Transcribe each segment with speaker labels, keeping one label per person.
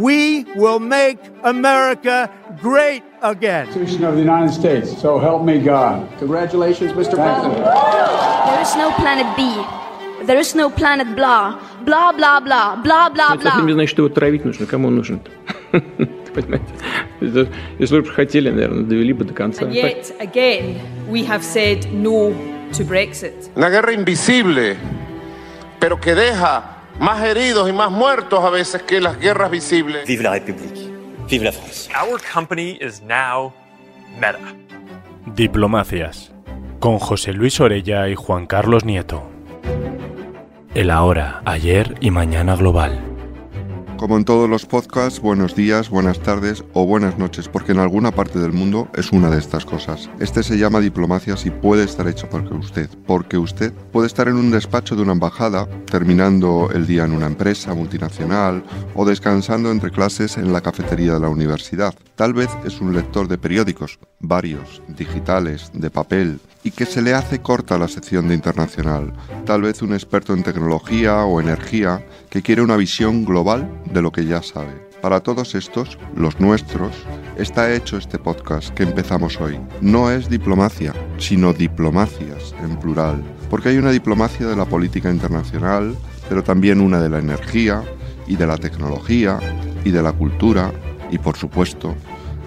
Speaker 1: we will make America great again.
Speaker 2: Constitution of the United States. So help me God. Congratulations, Mr. President.
Speaker 3: There is no planet B. There is no planet blah. Blah, blah, blah. Blah, blah,
Speaker 4: Это совсем не
Speaker 3: blah.
Speaker 4: значит, что его травить нужно. Кому он нужен-то? Понимаете? Это- Если бы хотели, наверное, довели бы до конца.
Speaker 5: And yet, again, we have said no to Brexit.
Speaker 6: Una guerra invisible, pero que deja más heridos y más muertos a veces que las guerras visibles.
Speaker 7: Vive la République. Vive la France.
Speaker 8: Our company is now Meta.
Speaker 9: Diplomacias, con José Luis Orella y Juan Carlos Nieto. El ahora, ayer y mañana global.
Speaker 10: Como en todos los podcasts, buenos días, buenas tardes o buenas noches, porque en alguna parte del mundo es una de estas cosas. Este se llama diplomacias y puede estar hecho porque usted, porque usted puede estar en un despacho de una embajada, terminando el día en una empresa multinacional o descansando entre clases en la cafetería de la universidad. Tal vez es un lector de periódicos, varios, digitales, de papel, y que se le hace corta la sección de internacional. Tal vez un experto en tecnología o energía que quiere una visión global de lo que ya sabe. Para todos estos, los nuestros, está hecho este podcast que empezamos hoy. No es diplomacia, sino diplomacias en plural, porque hay una diplomacia de la política internacional, pero también una de la energía y de la tecnología y de la cultura y, por supuesto,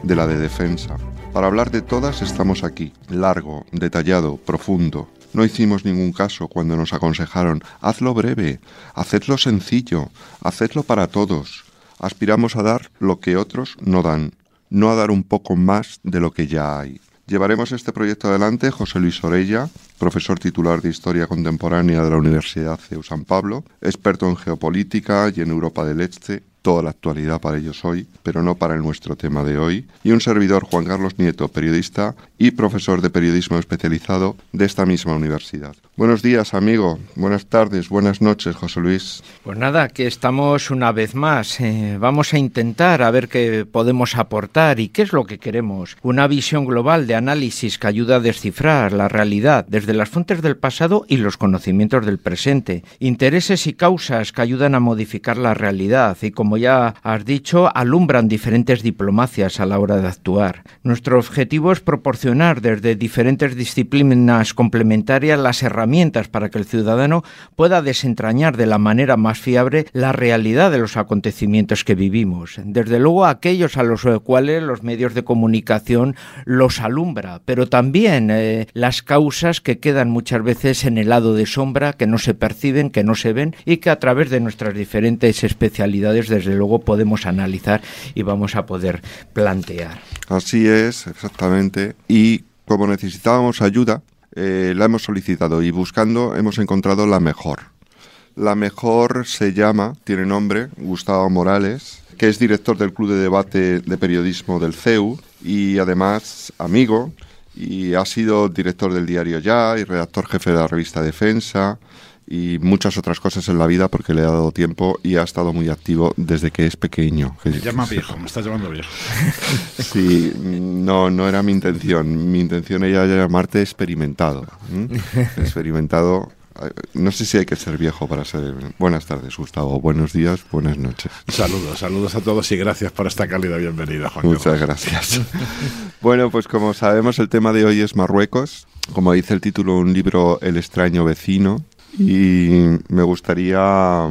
Speaker 10: de la de defensa. Para hablar de todas estamos aquí, largo, detallado, profundo. No hicimos ningún caso cuando nos aconsejaron, hazlo breve, hacedlo sencillo, hacedlo para todos. Aspiramos a dar lo que otros no dan, no a dar un poco más de lo que ya hay. Llevaremos este proyecto adelante José Luis Orella, profesor titular de Historia Contemporánea de la Universidad CEU San Pablo, experto en geopolítica y en Europa del Este, toda la actualidad para ellos hoy, pero no para nuestro tema de hoy, y un servidor Juan Carlos Nieto, periodista y profesor de periodismo especializado de esta misma universidad. Buenos días, amigo. Buenas tardes, buenas noches, José Luis.
Speaker 11: Pues nada, aquí estamos una vez más. Eh, vamos a intentar a ver qué podemos aportar y qué es lo que queremos. Una visión global de análisis que ayuda a descifrar la realidad desde las fuentes del pasado y los conocimientos del presente. Intereses y causas que ayudan a modificar la realidad y, como ya has dicho, alumbran diferentes diplomacias a la hora de actuar. Nuestro objetivo es proporcionar desde diferentes disciplinas complementarias las herramientas para que el ciudadano pueda desentrañar de la manera más fiable la realidad de los acontecimientos que vivimos. Desde luego aquellos a los cuales los medios de comunicación los alumbra, pero también eh, las causas que quedan muchas veces en el lado de sombra, que no se perciben, que no se ven y que a través de nuestras diferentes especialidades desde luego podemos analizar y vamos a poder plantear.
Speaker 10: Así es, exactamente. Y como necesitábamos ayuda, eh, la hemos solicitado y buscando hemos encontrado la mejor. La mejor se llama, tiene nombre, Gustavo Morales, que es director del Club de Debate de Periodismo del CEU y además amigo y ha sido director del diario Ya y redactor jefe de la revista Defensa y muchas otras cosas en la vida porque le ha dado tiempo y ha estado muy activo desde que es pequeño.
Speaker 12: Me llama viejo, me estás llamando viejo.
Speaker 10: Sí, no, no era mi intención. Mi intención era llamarte experimentado. Experimentado. No sé si hay que ser viejo para ser. Buenas tardes, Gustavo. Buenos días, buenas noches.
Speaker 12: Saludos, saludos a todos y gracias por esta cálida bienvenida, Juan
Speaker 10: Muchas gracias. Bueno, pues como sabemos, el tema de hoy es Marruecos. Como dice el título, un libro El extraño vecino. Y me gustaría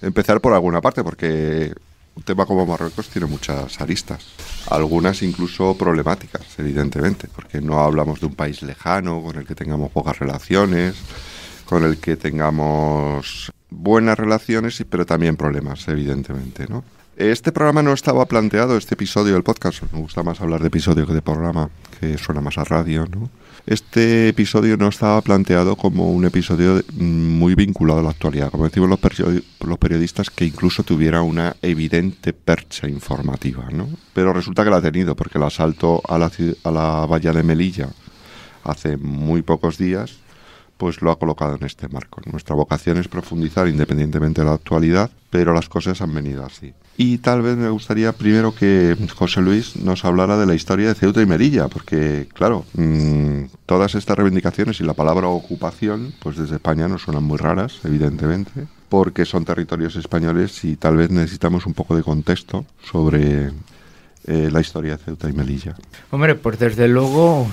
Speaker 10: empezar por alguna parte, porque un tema como Marruecos tiene muchas aristas. Algunas incluso problemáticas, evidentemente, porque no hablamos de un país lejano con el que tengamos pocas relaciones, con el que tengamos buenas relaciones, pero también problemas, evidentemente, ¿no? Este programa no estaba planteado, este episodio del podcast, me gusta más hablar de episodio que de programa, que suena más a radio, ¿no? Este episodio no estaba planteado como un episodio mm, muy vinculado a la actualidad, como decimos los, los periodistas, que incluso tuviera una evidente percha informativa, ¿no? Pero resulta que la ha tenido, porque el asalto a la, a la valla de Melilla hace muy pocos días, pues lo ha colocado en este marco. Nuestra vocación es profundizar independientemente de la actualidad, pero las cosas han venido así. Y tal vez me gustaría primero que José Luis nos hablara de la historia de Ceuta y Melilla, porque, claro, mm, todas estas reivindicaciones y la palabra ocupación, pues desde España nos suenan muy raras, evidentemente. porque son territorios españoles y tal vez necesitamos un poco de contexto sobre eh, la historia de Ceuta y Melilla.
Speaker 11: Hombre, pues desde luego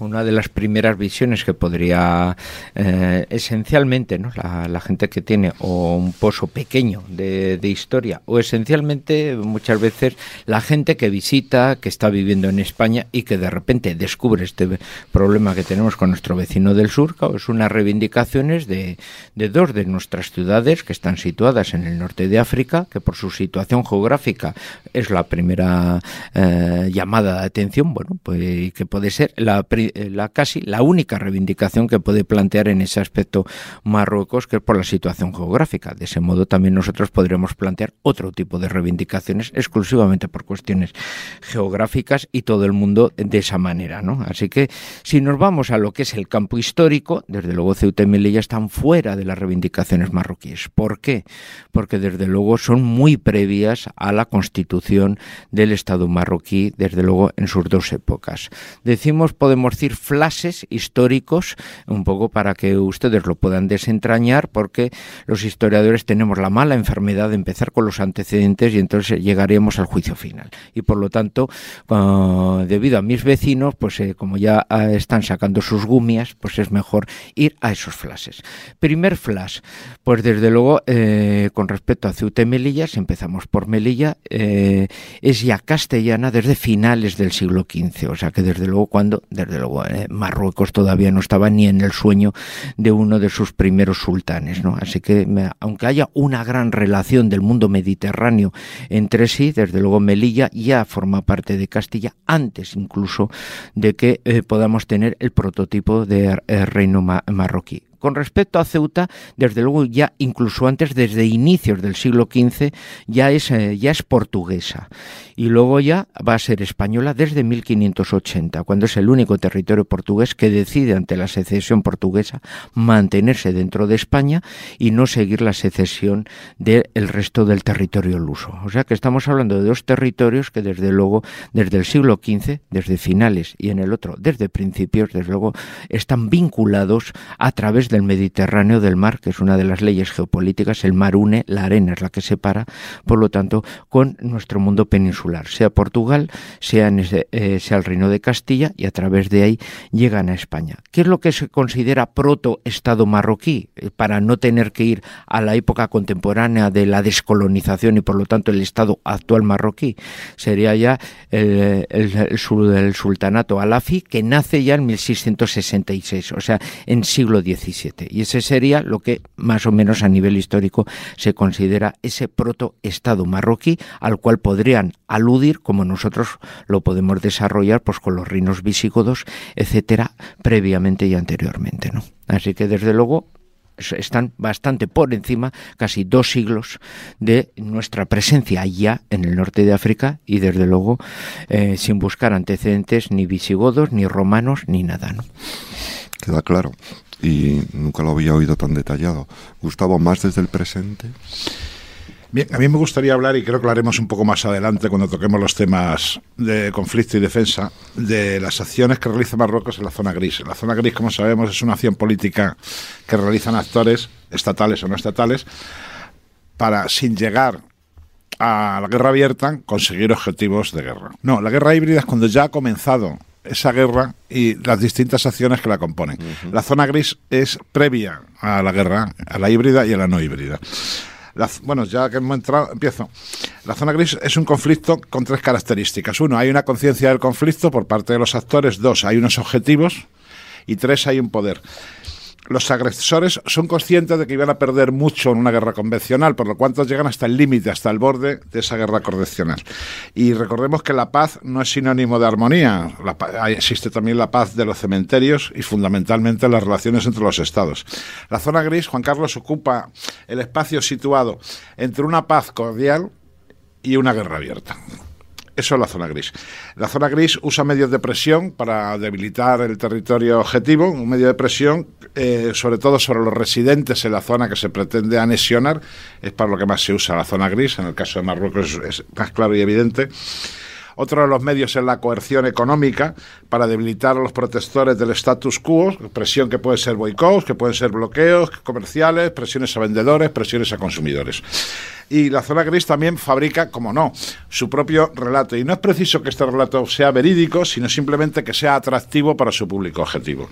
Speaker 11: una de las primeras visiones que podría eh, esencialmente ¿no? La, gente que tiene o un pozo pequeño de, historia o esencialmente muchas veces la gente que visita, que está viviendo en España y que de repente descubre este problema que tenemos con nuestro vecino del sur, es unas reivindicaciones de, de dos de nuestras ciudades que están situadas en el norte de África, que por su situación geográfica es la primera eh, llamada de atención, bueno, pues que puede ser la, la, casi la única reivindicación que puede plantear en ese aspecto Marruecos, que es por la situación geográfica. De ese modo también nosotros podremos plantear otro tipo de reivindicaciones exclusivamente por cuestiones geográficas y todo el mundo de esa manera, ¿no? Así que si nos vamos a lo que es el campo histórico, desde luego Ceuta y Melilla están fuera de las reivindicaciones marroquíes. ¿Por qué? Porque desde luego son muy previas a la constitución del Estado marroquí, desde luego, en sus dos épocas. Decimos, podemos decir, flashes históricos, un poco para que ustedes lo puedan desentrañar, porque los historiadores tenemos la mala enfermedad de empezar con los antecedentes y entonces llegaríamos al juicio final. Y por lo tanto, ah, debido a mis vecinos, pues eh, como ya ah, están sacando sus gumias, pues es mejor ir a esos flashes. Primer flash, pues desde luego, eh, con respecto a Ceuta y Melilla, si empezamos por Melilla, eh, es ya castellano desde finales del siglo XV, o sea que desde luego cuando, desde luego, eh, Marruecos todavía no estaba ni en el sueño de uno de sus primeros sultanes, ¿no? Así que aunque haya una gran relación del mundo mediterráneo entre sí, desde luego Melilla ya forma parte de Castilla antes incluso de que eh, podamos tener el prototipo de eh, reino marroquí. Con respecto a Ceuta, desde luego ya incluso antes, desde inicios del siglo XV, ya es, eh, ya es portuguesa. Y luego ya va a ser española desde 1580, cuando es el único territorio portugués que decide ante la secesión portuguesa mantenerse dentro de España y no seguir la secesión del resto del territorio luso. O sea que estamos hablando de dos territorios que desde luego, desde el siglo XV, desde finales y en el otro desde principios, desde luego, están vinculados a través del Mediterráneo del mar, que es una de las leyes geopolíticas, el mar une, la arena es la que separa, por lo tanto, con nuestro mundo peninsular, sea Portugal, sea, eh, el Reino de Castilla, y a través de ahí llegan a España. ¿Qué es lo que se considera proto-estado marroquí? Eh, para no tener que ir a la época contemporánea de la descolonización y por lo tanto el estado actual marroquí, sería ya el, el sultanato alafi, que nace ya en 1666, o sea, en siglo Y ese sería lo que más o menos a nivel histórico se considera ese protoestado marroquí al cual podrían aludir como nosotros lo podemos desarrollar pues con los reinos visigodos, etcétera, previamente y anteriormente, ¿no? Así que desde luego están bastante por encima, casi dos siglos, de nuestra presencia allá en el norte de África y desde luego eh, sin buscar antecedentes ni visigodos, ni romanos, ni nada. ¿no?
Speaker 10: Queda claro y nunca lo había oído tan detallado. Gustavo, más desde el presente.
Speaker 12: A mí me gustaría hablar, y creo que lo haremos un poco más adelante cuando toquemos los temas de conflicto y defensa, de las acciones que realiza Marruecos en la zona gris. La zona gris, como sabemos, es una acción política que realizan actores, estatales o no estatales, para, sin llegar a la guerra abierta, conseguir objetivos de guerra. No, la guerra híbrida es cuando ya ha comenzado esa guerra y las distintas acciones que la componen. La zona gris es previa a la guerra, a la híbrida y a la no híbrida. bueno, ya que hemos entrado, empiezo. La zona gris es un conflicto con tres características. Uno, hay una conciencia del conflicto por parte de los actores. Dos, hay unos objetivos. Y tres, hay un poder los agresores son conscientes de que iban a perder mucho en una guerra convencional, por lo cual llegan hasta el límite, hasta el borde de esa guerra convencional. Y recordemos que la paz no es sinónimo de armonía, existe también la paz de los cementerios y fundamentalmente las relaciones entre los estados. La zona gris, Juan Carlos, ocupa el espacio situado entre una paz cordial y una guerra abierta. Eso es la zona gris. La zona gris usa medios de presión para debilitar el territorio objetivo, un medio de presión eh, sobre todo sobre los residentes en la zona que se pretende anexionar, es para lo que más se usa la zona gris, en el caso de Marruecos es más claro y evidente Otro de los medios es la coerción económica para debilitar a los protectores del status quo, presión que puede ser boicots, que pueden ser bloqueos comerciales, presiones a vendedores, presiones a consumidores. Y la zona gris también fabrica, como no, su propio relato. Y no es preciso que este relato sea verídico, sino simplemente que sea atractivo para su público objetivo.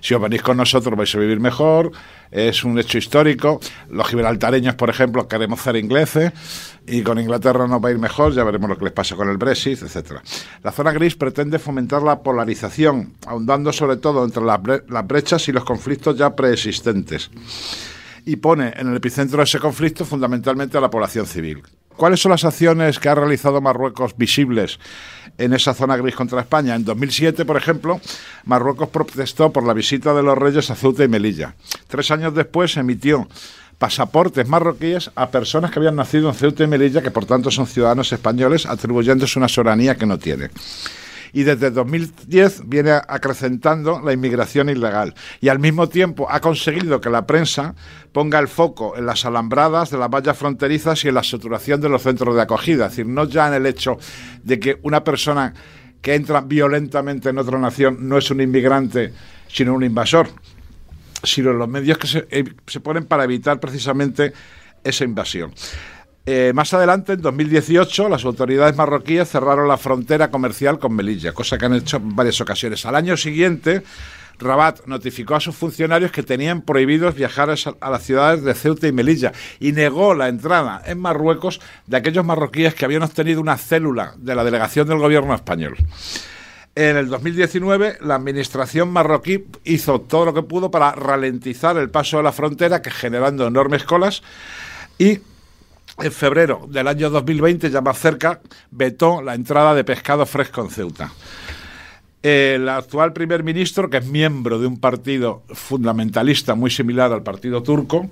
Speaker 12: Si os venís con nosotros vais a vivir mejor, es un hecho histórico. Los gibraltareños, por ejemplo, queremos ser ingleses y con Inglaterra nos va a ir mejor, ya veremos lo que les pasa con el Brexit, etcétera. La zona gris pretende fomentar la polarización, ahondando sobre todo entre las, las brechas y los conflictos ya preexistentes y pone en el epicentro de ese conflicto fundamentalmente a la población civil. ¿Cuáles son las acciones que ha realizado Marruecos visibles en esa zona gris contra España? En 2007, por ejemplo, Marruecos protestó por la visita de los reyes a Ceuta y Melilla. Tres años después emitió pasaportes marroquíes a personas que habían nacido en Ceuta y Melilla, que por tanto son ciudadanos españoles, atribuyéndose una soberanía que no tiene. Y desde 2010 viene acrecentando la inmigración ilegal. Y al mismo tiempo ha conseguido que la prensa ponga el foco en las alambradas de las vallas fronterizas y en la saturación de los centros de acogida, es decir, no ya en el hecho de que una persona que entra violentamente en otra nación no es un inmigrante, sino un invasor, sino los medios que se, eh, se ponen para evitar precisamente esa invasión. Eh, más adelante, en 2018, las autoridades marroquíes cerraron la frontera comercial con Melilla, cosa que han hecho en varias ocasiones. Al año siguiente, Rabat notificó a sus funcionarios que tenían prohibidos viajar a las ciudades de Ceuta y Melilla y negó la entrada en Marruecos de aquellos marroquíes que habían obtenido una célula de la delegación del gobierno español. En el 2019, la administración marroquí hizo todo lo que pudo para ralentizar el paso de la frontera, que generando enormes colas, y en febrero del año 2020, ya más cerca, vetó la entrada de pescado fresco en Ceuta. El actual primer ministro, que es miembro de un partido fundamentalista muy similar al partido turco,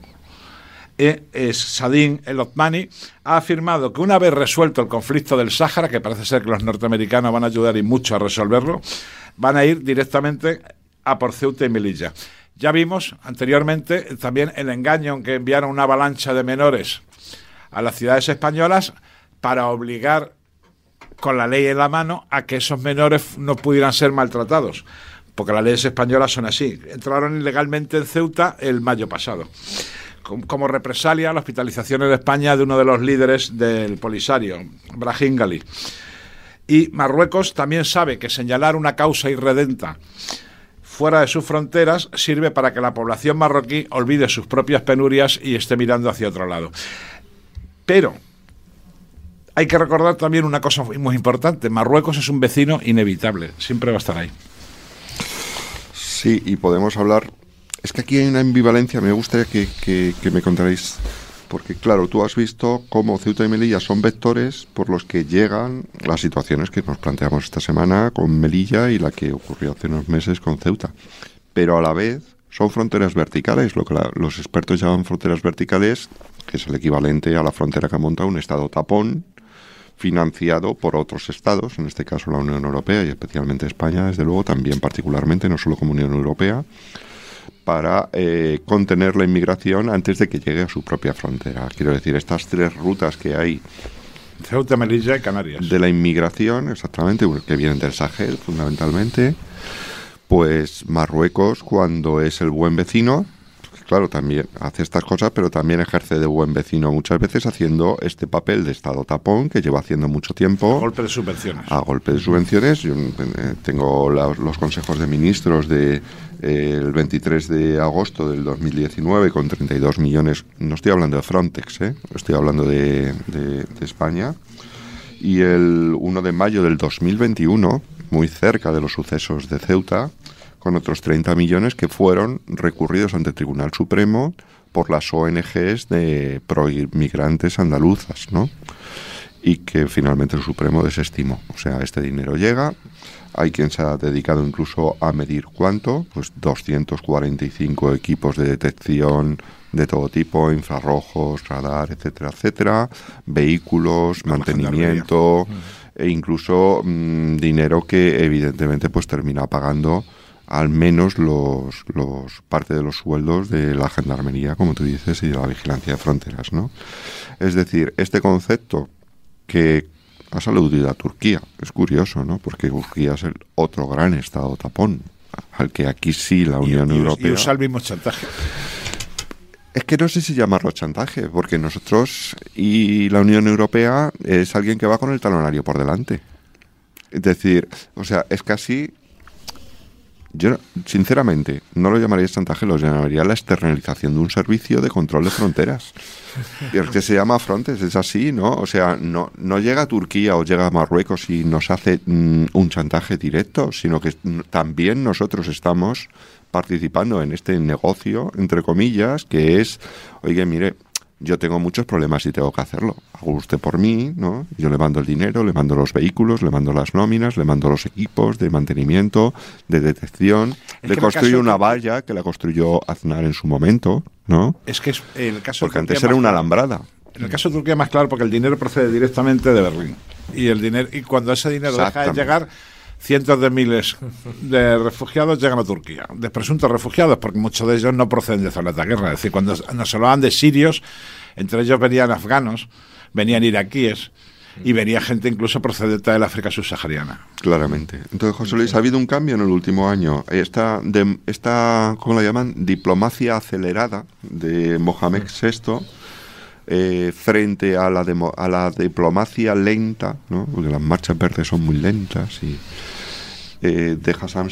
Speaker 12: es Sadin el Otmani, ha afirmado que una vez resuelto el conflicto del Sáhara, que parece ser que los norteamericanos van a ayudar y mucho a resolverlo, van a ir directamente a por Ceuta y Melilla. Ya vimos anteriormente también el engaño en que enviaron una avalancha de menores a las ciudades españolas para obligar con la ley en la mano a que esos menores no pudieran ser maltratados, porque las leyes españolas son así. Entraron ilegalmente en Ceuta el mayo pasado. Como represalia la hospitalización en España de uno de los líderes del Polisario, Brahim Gali. Y Marruecos también sabe que señalar una causa irredenta fuera de sus fronteras sirve para que la población marroquí olvide sus propias penurias y esté mirando hacia otro lado. Pero hay que recordar también una cosa muy importante. Marruecos es un vecino inevitable, siempre va a estar ahí.
Speaker 10: Sí, y podemos hablar... Es que aquí hay una ambivalencia, me gustaría que, me contaréis porque claro, tú has visto cómo Ceuta y Melilla son vectores por los que llegan las situaciones que nos planteamos esta semana con Melilla y la que ocurrió hace unos meses con Ceuta. Pero a la vez son fronteras verticales, lo que los expertos llaman fronteras verticales que es el equivalente a la frontera que monta un Estado tapón financiado por otros estados, en este caso la Unión Europea y especialmente España, desde luego también particularmente, no solo como Unión Europea, para eh, contener la inmigración antes de que llegue a su propia frontera. Quiero decir, estas tres rutas que hay
Speaker 12: Ceuta, Melilla y Canarias.
Speaker 10: De la inmigración, exactamente, que vienen del Sahel fundamentalmente, pues Marruecos, cuando es el buen vecino, claro, también hace estas cosas, pero también ejerce de buen vecino muchas veces haciendo este papel de Estado tapón que lleva haciendo mucho tiempo.
Speaker 12: A golpe de subvenciones.
Speaker 10: A golpe de subvenciones. Yo eh, tengo los consejos de ministros del de, 23 de agosto del 2019 con 32 millones. No estoy hablando de Frontex, ¿eh? estoy hablando de, de España. Y el 1 de mayo del 2021, muy cerca de los sucesos de Ceuta, con otros 30 millones que fueron recurridos ante el Tribunal Supremo por las ONGs de pro-inmigrantes andaluzas, ¿no? Y que finalmente el Supremo desestimó. O sea, este dinero llega, hay quien se ha dedicado incluso a medir cuánto, pues 245 equipos de detección de todo tipo, infrarrojos, radar, etcétera, etcétera, vehículos, mantenimiento e incluso mm, dinero que evidentemente pues termina pagando al menos los, los parte de los sueldos de la gendarmería, como tú dices, y de la vigilancia de fronteras, ¿no? Es decir, este concepto que ha saludido a Turquía. Es curioso, ¿no? Porque Turquía es el otro gran estado tapón, al que aquí sí la Unión
Speaker 12: y,
Speaker 10: Europea...
Speaker 12: Y usa el mismo chantaje.
Speaker 10: Es que no sé si llamarlo chantaje, porque nosotros y la Unión Europea es alguien que va con el talonario por delante. Es decir, o sea, es casi yo, sinceramente, no lo llamaría chantaje, lo llamaría la externalización de un servicio de control de fronteras. Y es que se llama Frontex, es así, ¿no? O sea, no, no llega a Turquía o llega a Marruecos y nos hace mm, un chantaje directo, sino que también nosotros estamos participando en este negocio, entre comillas, que es, oye, mire, yo tengo muchos problemas y tengo que hacerlo. Hago usted por mí, ¿no? Yo le mando el dinero, le mando los vehículos, le mando las nóminas, le mando los equipos de mantenimiento, de detección, le construyo una valla que la construyó Aznar en su momento, ¿no?
Speaker 12: Es que es el caso
Speaker 10: Porque antes era una alambrada.
Speaker 12: En el caso de Turquía más claro porque el dinero procede directamente de Berlín. Y el dinero y cuando ese dinero deja de llegar cientos de miles de refugiados llegan a Turquía, de presuntos refugiados, porque muchos de ellos no proceden de zonas de guerra. Es decir, cuando nos hablaban de sirios, entre ellos venían afganos, venían iraquíes y venía gente incluso procedente del África subsahariana.
Speaker 10: Claramente. Entonces, José Luis, ha habido un cambio en el último año. Esta, de, esta ¿cómo la llaman? Diplomacia acelerada de Mohamed VI. Eh, frente a la, a la diplomacia lenta, ¿no? porque las marchas verdes son muy lentas, y eh, de Hassan.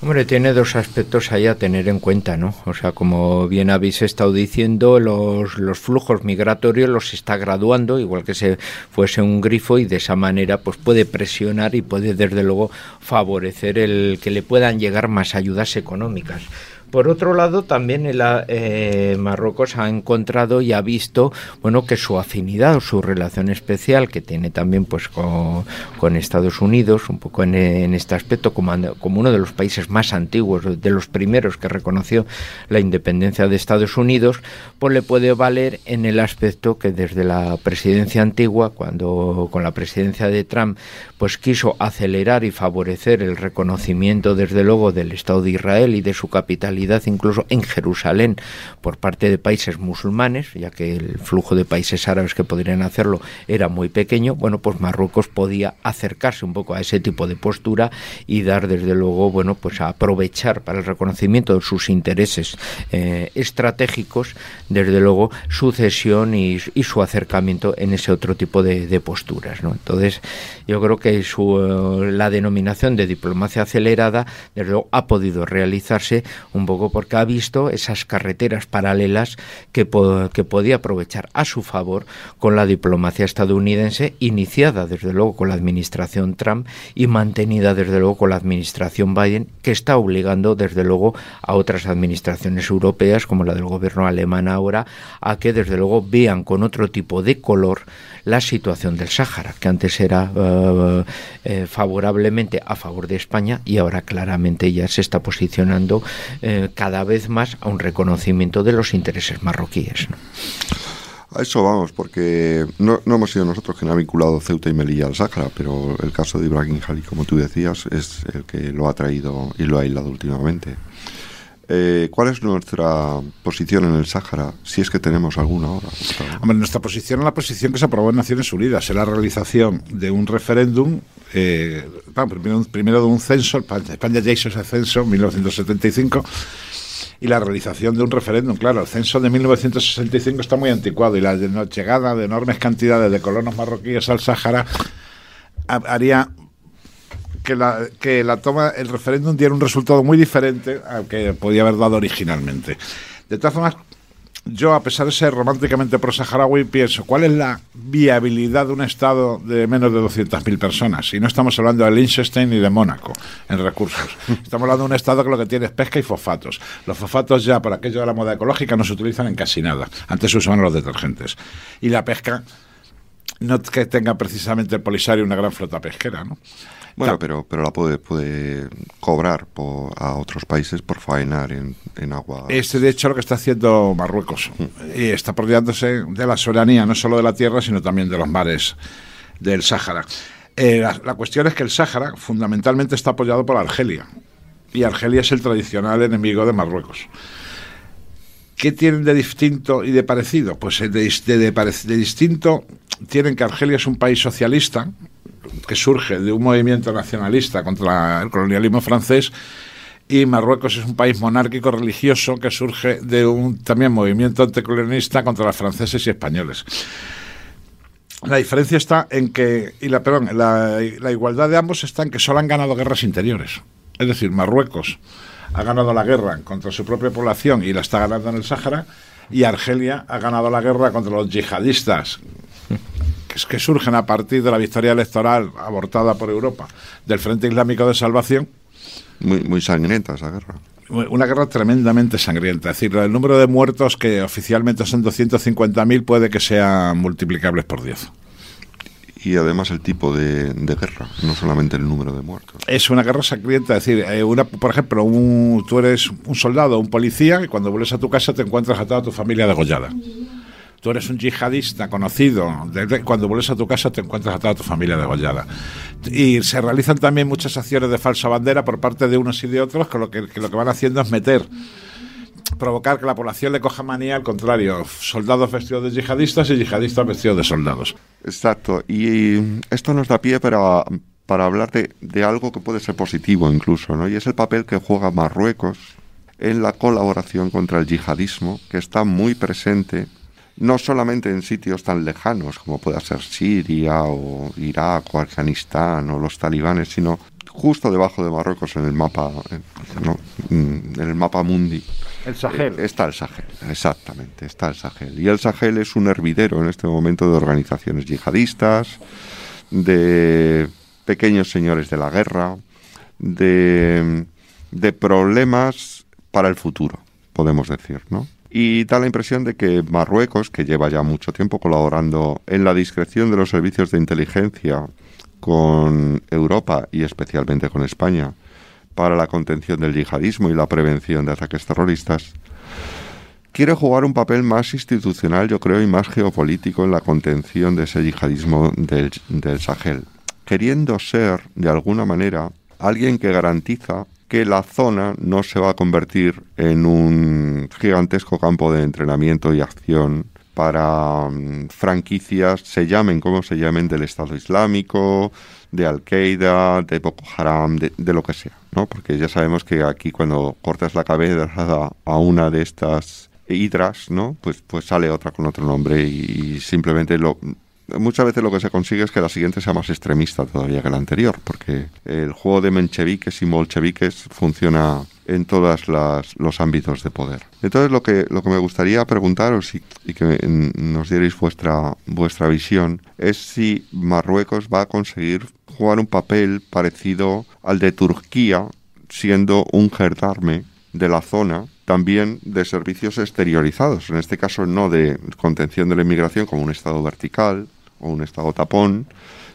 Speaker 11: Hombre, tiene dos aspectos ahí a tener en cuenta, ¿no? O sea, como bien habéis estado diciendo, los, los flujos migratorios los está graduando, igual que se fuese un grifo, y de esa manera pues puede presionar y puede desde luego favorecer el que le puedan llegar más ayudas económicas. Por otro lado, también el, eh, Marruecos ha encontrado y ha visto, bueno, que su afinidad o su relación especial que tiene también, pues, con, Estados Unidos, un poco en, este aspecto como, como, uno de los países más antiguos, de los primeros que reconoció la independencia de Estados Unidos, pues le puede valer en el aspecto que desde la presidencia antigua, cuando con la presidencia de Trump, pues quiso acelerar y favorecer el reconocimiento, desde luego, del Estado de Israel y de su capitalidad incluso en Jerusalén por parte de países musulmanes, ya que el flujo de países árabes que podrían hacerlo era muy pequeño, bueno, pues Marruecos podía acercarse un poco a ese tipo de postura y dar desde luego, bueno, pues a aprovechar para el reconocimiento de sus intereses eh, estratégicos, desde luego su cesión y, su acercamiento en ese otro tipo de, posturas, ¿no? Entonces, yo creo que su, eh, la denominación de diplomacia acelerada, desde luego, ha podido realizarse un poco porque ha visto esas carreteras paralelas que, que podía aprovechar a su favor con la diplomacia estadounidense, iniciada desde luego con la administración Trump y mantenida desde luego con la administración Biden, que está obligando desde luego a otras administraciones europeas, como la del gobierno alemán ahora, a que desde luego vean con otro tipo de color la situación del Sáhara, que antes era eh, eh, favorablemente a favor de España y ahora claramente ya se está posicionando eh, cada vez más a un reconocimiento de los intereses marroquíes.
Speaker 10: A eso vamos, porque no, no, hemos sido nosotros quien ha vinculado Ceuta y Melilla al Sáhara, pero el caso de Ibrahim Jali, como tú decías, es el que lo ha traído y lo ha aislado últimamente. Eh, ¿Cuál es nuestra posición en el Sáhara, si es que tenemos alguna ahora?
Speaker 12: Hombre, nuestra posición es la posición que se aprobó en Naciones Unidas, es la realización de un referéndum, eh, primero, de un censo, España ya hizo ese censo en 1975, y la realización de un referéndum. Claro, el censo de 1965 está muy anticuado y la llegada de enormes cantidades de colonos marroquíes al Sáhara haría que la, que la toma, el referéndum diera un resultado muy diferente al que podía haber dado originalmente. De todas formas, yo, a pesar de ser románticamente pro-saharaui, pienso, ¿cuál es la viabilidad de un Estado de menos de 200.000 personas? Y no estamos hablando de Liechtenstein ni de Mónaco en recursos. Estamos hablando de un Estado que lo que tiene es pesca y fosfatos. Los fosfatos ya, por aquello de la moda ecológica, no se utilizan en casi nada. Antes se usaban los detergentes. Y la pesca, no que tenga precisamente el Polisario una gran flota pesquera, ¿no?
Speaker 10: Bueno, pero, pero la puede, puede cobrar a otros países por faenar en, agua.
Speaker 12: Este, de hecho, lo que está haciendo Marruecos. Y está apropiándose de la soberanía, no solo de la tierra, sino también de los mares del Sáhara. Eh, la, la, cuestión es que el Sáhara fundamentalmente está apoyado por Argelia. Y Argelia es el tradicional enemigo de Marruecos. ¿Qué tienen de distinto y de parecido? Pues de, de, de, distinto tienen que Argelia es un país socialista que surge de un movimiento nacionalista contra el colonialismo francés y Marruecos es un país monárquico religioso que surge de un también movimiento anticolonialista contra los franceses y españoles. La diferencia está en que, y la, perdón, la, la igualdad de ambos está en que solo han ganado guerras interiores. Es decir, Marruecos ha ganado la guerra contra su propia población y la está ganando en el Sáhara, y Argelia ha ganado la guerra contra los yihadistas que, que surgen a partir de la victoria electoral abortada por Europa del Frente Islámico de Salvación.
Speaker 10: Muy, muy sangrienta esa guerra.
Speaker 12: Una guerra tremendamente sangrienta. Es decir, el número de muertos, que oficialmente son 250.000, puede que sean multiplicables por 10
Speaker 10: y además el tipo de, de, guerra, no solamente el número de muertos.
Speaker 12: Es una guerra sangrienta, es decir, eh, una, por ejemplo, un, tú eres un soldado, un policía, y cuando vuelves a tu casa te encuentras a toda tu familia degollada. Tú eres un yihadista conocido, de, cuando vuelves a tu casa te encuentras a toda tu familia degollada. Y se realizan también muchas acciones de falsa bandera por parte de unos y de otros, que lo que, que lo que van haciendo es meter provocar que la población le coja manía al contrario, soldados vestidos de yihadistas y yihadistas vestidos de soldados.
Speaker 10: Exacto, y esto nos da pie para, para hablar de, de algo que puede ser positivo incluso, ¿no? Y es el papel que juega Marruecos en la colaboración contra el yihadismo, que está muy presente no solamente en sitios tan lejanos como pueda ser Siria o Irak o Afganistán o los talibanes, sino justo debajo de Marruecos en el mapa, ¿no? en el mapa mundi.
Speaker 12: El Sahel.
Speaker 10: Eh, está el Sahel, exactamente, está el Sahel. Y el Sahel es un hervidero en este momento de organizaciones yihadistas, de pequeños señores de la guerra, de, de problemas para el futuro, podemos decir, ¿no? Y da la impresión de que Marruecos, que lleva ya mucho tiempo colaborando en la discreción de los servicios de inteligencia con Europa y especialmente con España para la contención del yihadismo y la prevención de ataques terroristas, quiere jugar un papel más institucional, yo creo, y más geopolítico en la contención de ese yihadismo del, del Sahel, queriendo ser, de alguna manera, alguien que garantiza que la zona no se va a convertir en un gigantesco campo de entrenamiento y acción para um, franquicias, se llamen como se llamen, del Estado Islámico, de Al-Qaeda, de Boko Haram, de, de, lo que sea, ¿no? Porque ya sabemos que aquí cuando cortas la cabeza a una de estas hidras, ¿no? Pues, pues sale otra con otro nombre y simplemente lo, muchas veces lo que se consigue es que la siguiente sea más extremista todavía que la anterior, porque el juego de mencheviques y bolcheviques funciona en todos los ámbitos de poder. Entonces lo que, lo que me gustaría preguntaros y, y, que nos dierais vuestra, vuestra visión es si Marruecos va a conseguir jugar un papel parecido al de Turquía, siendo un gendarme de la zona también de servicios exteriorizados, en este caso no de contención de la inmigración como un estado vertical o un estado tapón,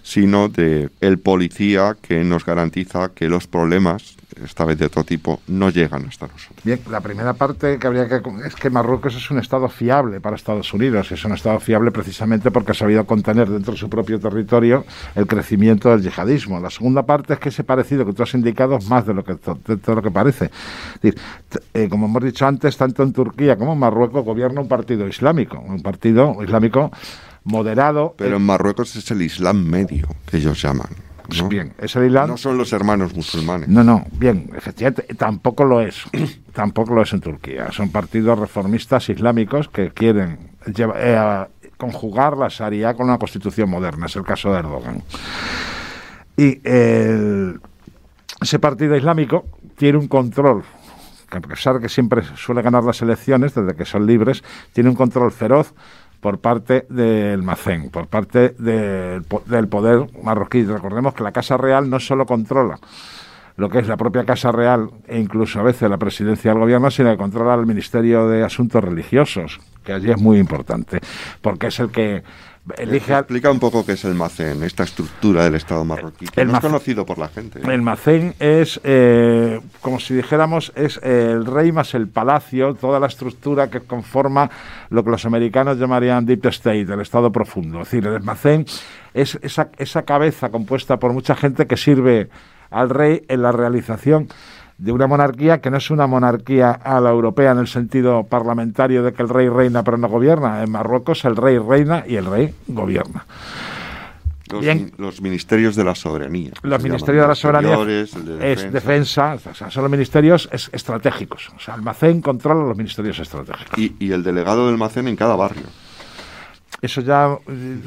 Speaker 10: sino de el policía que nos garantiza que los problemas esta vez de otro tipo, no llegan hasta nosotros.
Speaker 12: Bien, la primera parte que habría que es que Marruecos es un estado fiable para Estados Unidos, es un estado fiable precisamente porque ha sabido contener dentro de su propio territorio el crecimiento del yihadismo. La segunda parte es que ese parecido que tú has indicado es más de lo que de todo lo que parece. Es decir, eh, como hemos dicho antes, tanto en Turquía como en Marruecos gobierna un partido islámico, un partido islámico moderado.
Speaker 10: Pero en Marruecos es el Islam medio que ellos llaman. ¿no?
Speaker 12: Bien, es el Islam.
Speaker 10: No son los hermanos musulmanes.
Speaker 12: No, no, bien, efectivamente, tampoco lo es. tampoco lo es en Turquía. Son partidos reformistas islámicos que quieren llevar, eh, conjugar la Sharia con una constitución moderna. Es el caso de Erdogan. Y el, ese partido islámico tiene un control que a pesar de que siempre suele ganar las elecciones, desde que son libres, tiene un control feroz por parte del Macén, por parte de, del poder marroquí. Recordemos que la Casa Real no solo controla lo que es la propia Casa Real e incluso a veces la presidencia del gobierno, sino que controla el Ministerio de Asuntos Religiosos, que allí es muy importante, porque es el que elige...
Speaker 10: Explica un poco qué es el Macén, esta estructura del Estado marroquí, que
Speaker 12: El
Speaker 10: no es conocido por la gente.
Speaker 12: El Macén es, eh, como si dijéramos, es el rey más el palacio, toda la estructura que conforma lo que los americanos llamarían Deep State, el Estado profundo. Es decir, el Macén es esa, esa cabeza compuesta por mucha gente que sirve al rey en la realización de una monarquía que no es una monarquía a la europea en el sentido parlamentario de que el rey reina pero no gobierna. En Marruecos el rey reina y el rey gobierna.
Speaker 10: Los, Bien. los ministerios de la soberanía.
Speaker 12: Los ministerios de la soberanía es defensa, o sea, son los ministerios estratégicos. O sea, Almacén controla los ministerios estratégicos.
Speaker 10: Y, y el delegado del almacén en cada barrio
Speaker 12: eso ya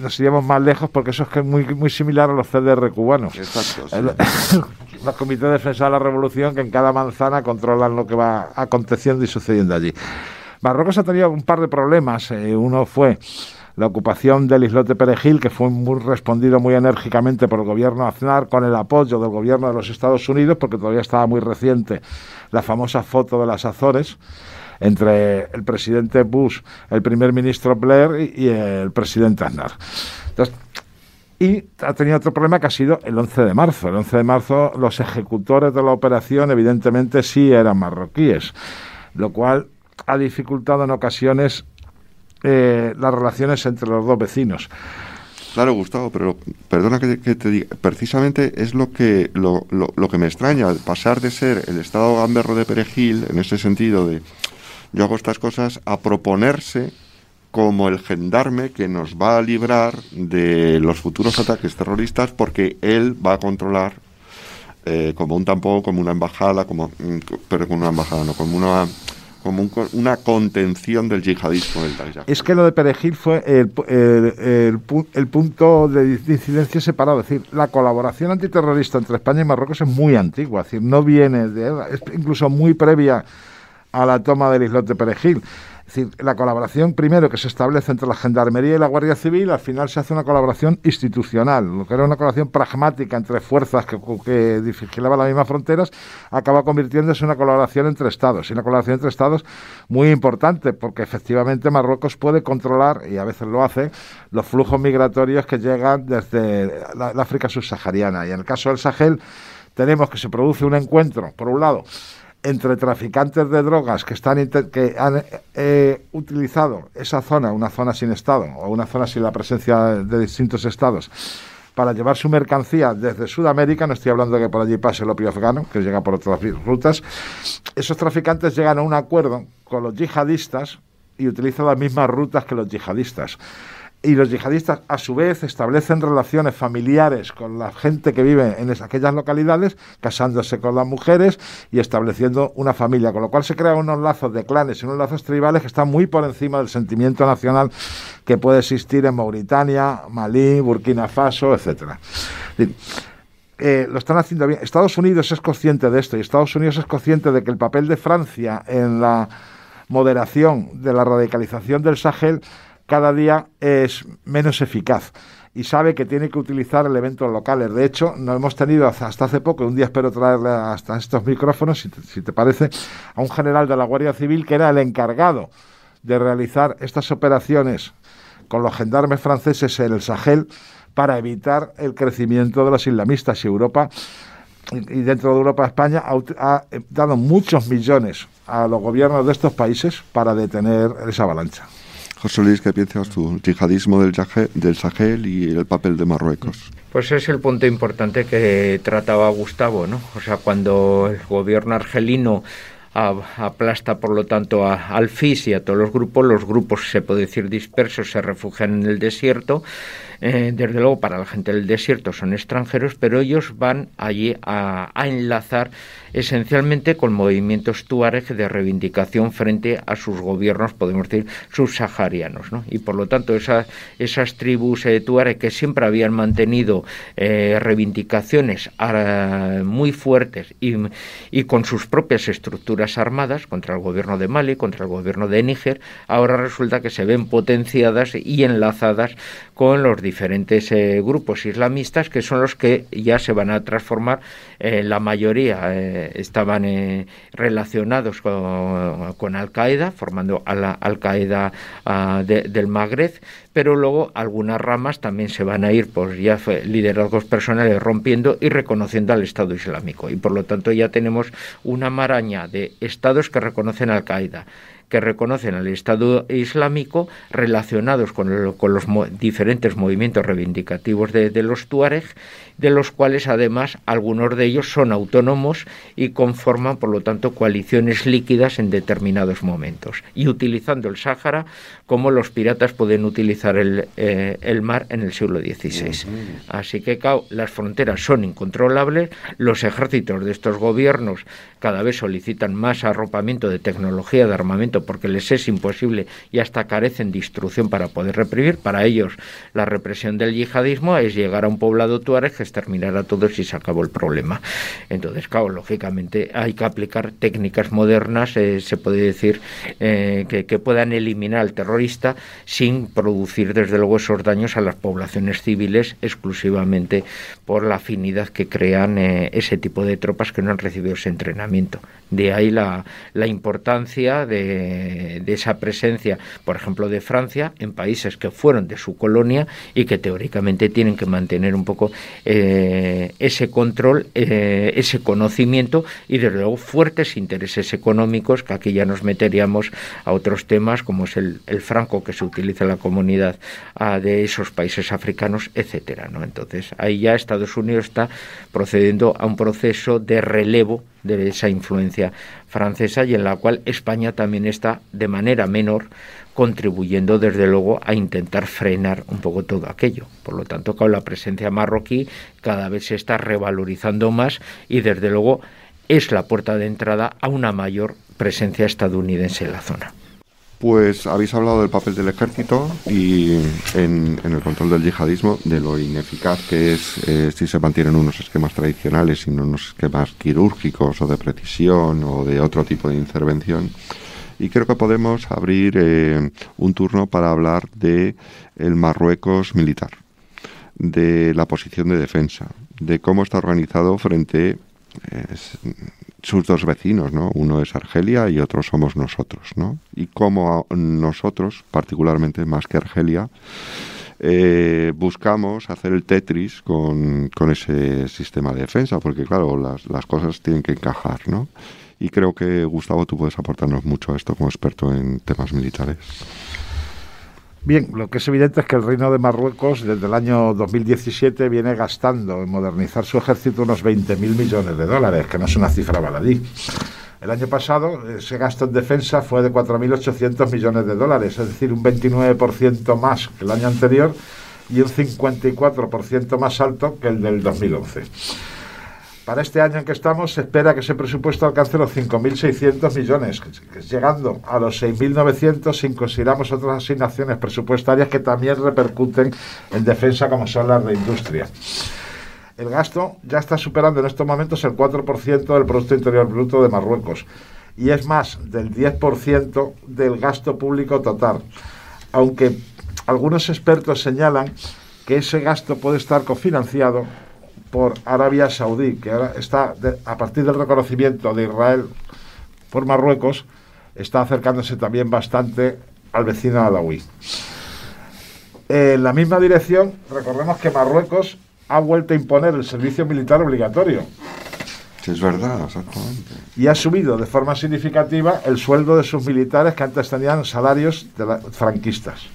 Speaker 12: nos iríamos más lejos porque eso es muy, muy similar a los CDR cubanos. Exacto. los comités de defensa de la revolución que en cada manzana controlan lo que va aconteciendo y sucediendo allí. Marruecos ha tenido un par de problemas. Eh, uno fue la ocupación del islote Perejil, que fue muy respondido muy enérgicamente por el gobierno Aznar, con el apoyo del gobierno de los Estados Unidos, porque todavía estaba muy reciente la famosa foto de las Azores entre el presidente Bush, el primer ministro Blair y, el presidente Aznar. y ha tenido otro problema que ha sido el 11 de marzo. El 11 de marzo los ejecutores de la operación evidentemente sí eran marroquíes, lo cual ha dificultado en ocasiones eh, las relaciones entre los dos vecinos.
Speaker 10: Claro, Gustavo, pero perdona que, te diga, precisamente es lo que, lo, lo, que me extraña, pasar de ser el estado gamberro de Perejil, en ese sentido de yo hago estas cosas a proponerse como el gendarme que nos va a librar de los futuros ataques terroristas porque él va a controlar eh, como un tampón, como una embajada, como mm, pero como una embajada, no, como una como una contención del yihadismo del
Speaker 12: Es que lo de Perejil fue el, el, el, punto de incidencia separado. Es decir, la colaboración antiterrorista entre España y Marruecos es muy antigua. Es decir, no viene de. es incluso muy previa a la toma del islote Perejil. Es decir, la colaboración primero que se establece entre la Gendarmería y la Guardia Civil, al final se hace una colaboración institucional, lo que era una colaboración pragmática entre fuerzas que, que vigilaban las mismas fronteras, acaba convirtiéndose en una colaboración entre Estados, y una colaboración entre Estados muy importante, porque efectivamente Marruecos puede controlar, y a veces lo hace, los flujos migratorios que llegan desde la África subsahariana. Y en el caso del Sahel, tenemos que se produce un encuentro, por un lado, entre traficantes de drogas que, están, que han eh, utilizado esa zona, una zona sin Estado o una zona sin la presencia de distintos Estados, para llevar su mercancía desde Sudamérica, no estoy hablando de que por allí pase el opio afgano, que llega por otras rutas, esos traficantes llegan a un acuerdo con los yihadistas y utilizan las mismas rutas que los yihadistas y los yihadistas a su vez establecen relaciones familiares con la gente que vive en aquellas localidades, casándose con las mujeres y estableciendo una familia, con lo cual se crean unos lazos de clanes y unos lazos tribales que están muy por encima del sentimiento nacional que puede existir en Mauritania, Malí, Burkina Faso, etcétera. Eh, lo están haciendo bien. Estados Unidos es consciente de esto y Estados Unidos es consciente de que el papel de Francia en la moderación de la radicalización del Sahel cada día es menos eficaz y sabe que tiene que utilizar elementos locales. De hecho, no hemos tenido hasta hace poco, un día espero traerle hasta estos micrófonos, si te, parece, a un general de la Guardia Civil que era el encargado de realizar estas operaciones con los gendarmes franceses en el Sahel para evitar el crecimiento de los islamistas y Europa y dentro de Europa España ha, dado muchos millones a los gobiernos de estos países para detener esa avalancha.
Speaker 10: José Luis, ¿qué piensas tú? El yihadismo del, Sahel y el papel de Marruecos.
Speaker 11: Pues es el punto importante que trataba Gustavo, ¿no? O sea, cuando el gobierno argelino aplasta por lo tanto a, al FIS y a todos los grupos, los grupos se puede decir dispersos se refugian en el desierto, eh, desde luego para la gente del desierto son extranjeros, pero ellos van allí a, enlazar esencialmente con movimientos tuareg de reivindicación frente a sus gobiernos, podemos decir, subsaharianos. ¿no? Y por lo tanto, esas, tribus eh, que siempre habían mantenido eh, reivindicaciones ah, muy fuertes y, y, con sus propias estructuras armadas contra el gobierno de Mali, contra el gobierno de Níger, ahora resulta que se ven potenciadas y enlazadas con los eh, grupos islamistas que son los que ya se van a transformar en la mayoría estaban eh, relacionados con, Al-Qaeda, formando a la Al-Qaeda ah, del Magreb, pero luego algunas ramas también se van a ir por ya liderazgos personales rompiendo y reconociendo al Estado Islámico. Y por lo tanto ya tenemos una maraña de estados que reconocen Al-Qaeda que reconocen al Estado Islámico relacionados con, los diferentes movimientos reivindicativos de, de los tuareg de los cuales además algunos de ellos son autónomos y conforman, por lo tanto, coaliciones líquidas en determinados momentos, y utilizando el Sáhara como los piratas pueden utilizar el, eh, mar en el siglo XVI. Así que, las fronteras son incontrolables, los ejércitos de estos gobiernos cada vez solicitan más arropamiento de tecnología de armamento porque les es imposible y hasta carecen de instrucción para poder reprimir. Para ellos, la represión del yihadismo es llegar a un poblado tuareg exterminar a todos y se acabó el problema. Entonces, claro, lógicamente hay que aplicar técnicas modernas, eh, se puede decir, eh, que, puedan eliminar al terrorista sin producir, desde luego, esos daños a las poblaciones civiles exclusivamente por la afinidad que crean eh, ese tipo de tropas que no han recibido ese entrenamiento. De ahí la, la importancia de, de esa presencia, por ejemplo, de Francia en países que fueron de su colonia y que teóricamente tienen que mantener un poco eh, ese control, eh, ese conocimiento y desde luego fuertes intereses económicos, que aquí ya nos meteríamos a otros temas como es el, franco que se utiliza en la comunidad ah, de esos países africanos, etcétera. ¿no? Entonces ahí ya Estados Unidos está procediendo a un proceso de relevo de esa influencia francesa y en la cual España también está de manera menor contribuyendo desde luego a intentar frenar un poco todo aquello. Por lo tanto, la presencia marroquí cada vez se está revalorizando más y desde luego es la puerta de entrada a una mayor presencia estadounidense en la zona.
Speaker 10: Pues habéis hablado del papel del ejército y en, el control del yihadismo, de lo ineficaz que es eh, si se mantienen unos esquemas tradicionales y no unos esquemas quirúrgicos o de precisión o de otro tipo de intervención. Y creo que podemos abrir eh, un turno para hablar de el Marruecos militar, de la posición de defensa, de cómo está organizado frente eh, sus dos vecinos, ¿no? Uno es Argelia y otro somos nosotros, ¿no? Y cómo nosotros, particularmente más que Argelia, eh, buscamos hacer el Tetris con, con, ese sistema de defensa, porque claro, las, las cosas tienen que encajar, ¿no? y creo que Gustavo tú puedes aportarnos mucho a esto como experto en temas militares.
Speaker 12: Bien, lo que es evidente es que el Reino de Marruecos desde el año 2017 viene gastando en modernizar su ejército unos 20.000 millones de dólares, que no es una cifra baladí. El año pasado ese gasto en defensa fue de 4.800 millones de dólares, es decir, un 29% más que el año anterior y un 54% más alto que el del 2011. Para este año en que estamos se espera que ese presupuesto alcance los 5.600 millones, llegando a los 6.900 si consideramos otras asignaciones presupuestarias que también repercuten en defensa como son las de industria. El gasto ya está superando en estos momentos el 4% del Producto Interior Bruto de Marruecos y es más del 10% del gasto público total, aunque algunos expertos señalan que ese gasto puede estar cofinanciado por Arabia Saudí, que ahora está, a partir del reconocimiento de Israel por Marruecos, está acercándose también bastante al vecino alawí. En la misma dirección, recordemos que Marruecos ha vuelto a imponer el servicio militar obligatorio.
Speaker 10: es verdad, exactamente.
Speaker 12: Y ha subido de forma significativa el sueldo de sus militares que antes tenían salarios de franquistas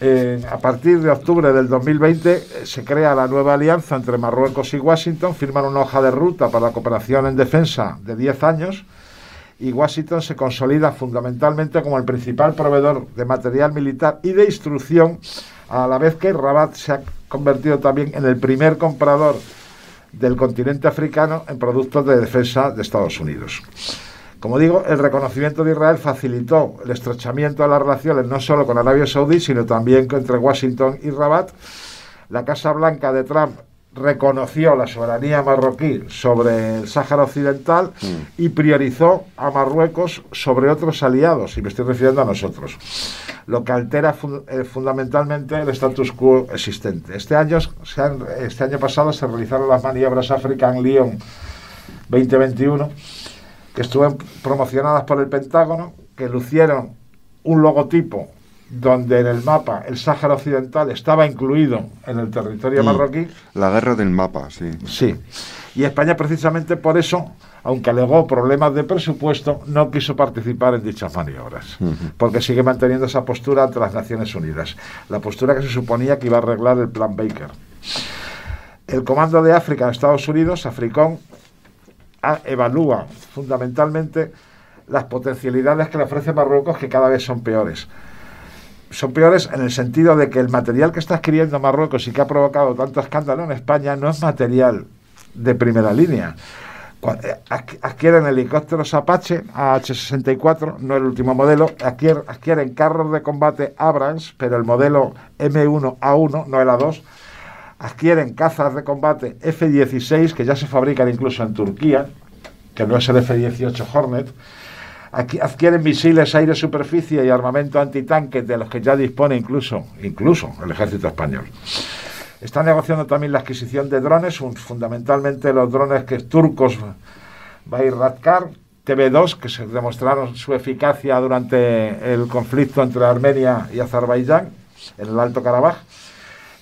Speaker 12: a partir de octubre del 2020 eh, se crea la nueva alianza entre Marruecos y Washington, firman una hoja de ruta para la cooperación en defensa de 10 años y Washington se consolida fundamentalmente como el principal proveedor de material militar y de instrucción, a la vez que Rabat se ha convertido también en el primer comprador del continente africano en productos de defensa de Estados Unidos. Como digo, el reconocimiento de Israel facilitó el estrechamiento de las relaciones no solo con Arabia Saudí, sino también entre Washington y Rabat. La Casa Blanca de Trump reconoció la soberanía marroquí sobre el Sáhara Occidental mm. y priorizó a Marruecos sobre otros aliados, y me estoy refiriendo a nosotros, lo que altera eh, fundamentalmente el status quo existente. Este año, este año pasado se realizaron las maniobras African Lyon 2021 que estuvieron promocionadas por el Pentágono, que lucieron un logotipo donde en el mapa el Sáhara Occidental estaba incluido en el territorio
Speaker 10: Mm.
Speaker 12: marroquí.
Speaker 10: La guerra del mapa, sí.
Speaker 12: Sí. Y España precisamente por eso, aunque alegó problemas de presupuesto, no quiso participar en dichas maniobras, porque sigue manteniendo esa postura ante las Naciones Unidas, la postura que se suponía que iba a arreglar el plan Baker. El Comando de África de Estados Unidos, Africón, a- evalúa fundamentalmente las potencialidades que le ofrece Marruecos, que cada vez son peores. Son peores en el sentido de que el material que está adquiriendo Marruecos y que ha provocado tanto escándalo en España no es material de primera línea. Eh, adqu- Adquieren helicópteros Apache AH-64, no el último modelo, adquier- adquieren carros de combate Abrams, pero el modelo M1A1, no el A2, adquieren cazas de combate F-16, que ya se fabrican incluso en Turquía, que no es el F-18 Hornet, adquieren misiles aire-superficie y armamento antitanque de los que ya dispone incluso, incluso el ejército español. Está negociando también la adquisición de drones, un- fundamentalmente los drones que turcos Bayraktar, TV2, que se demostraron su eficacia durante el conflicto entre Armenia y Azerbaiyán en el Alto Karabaj.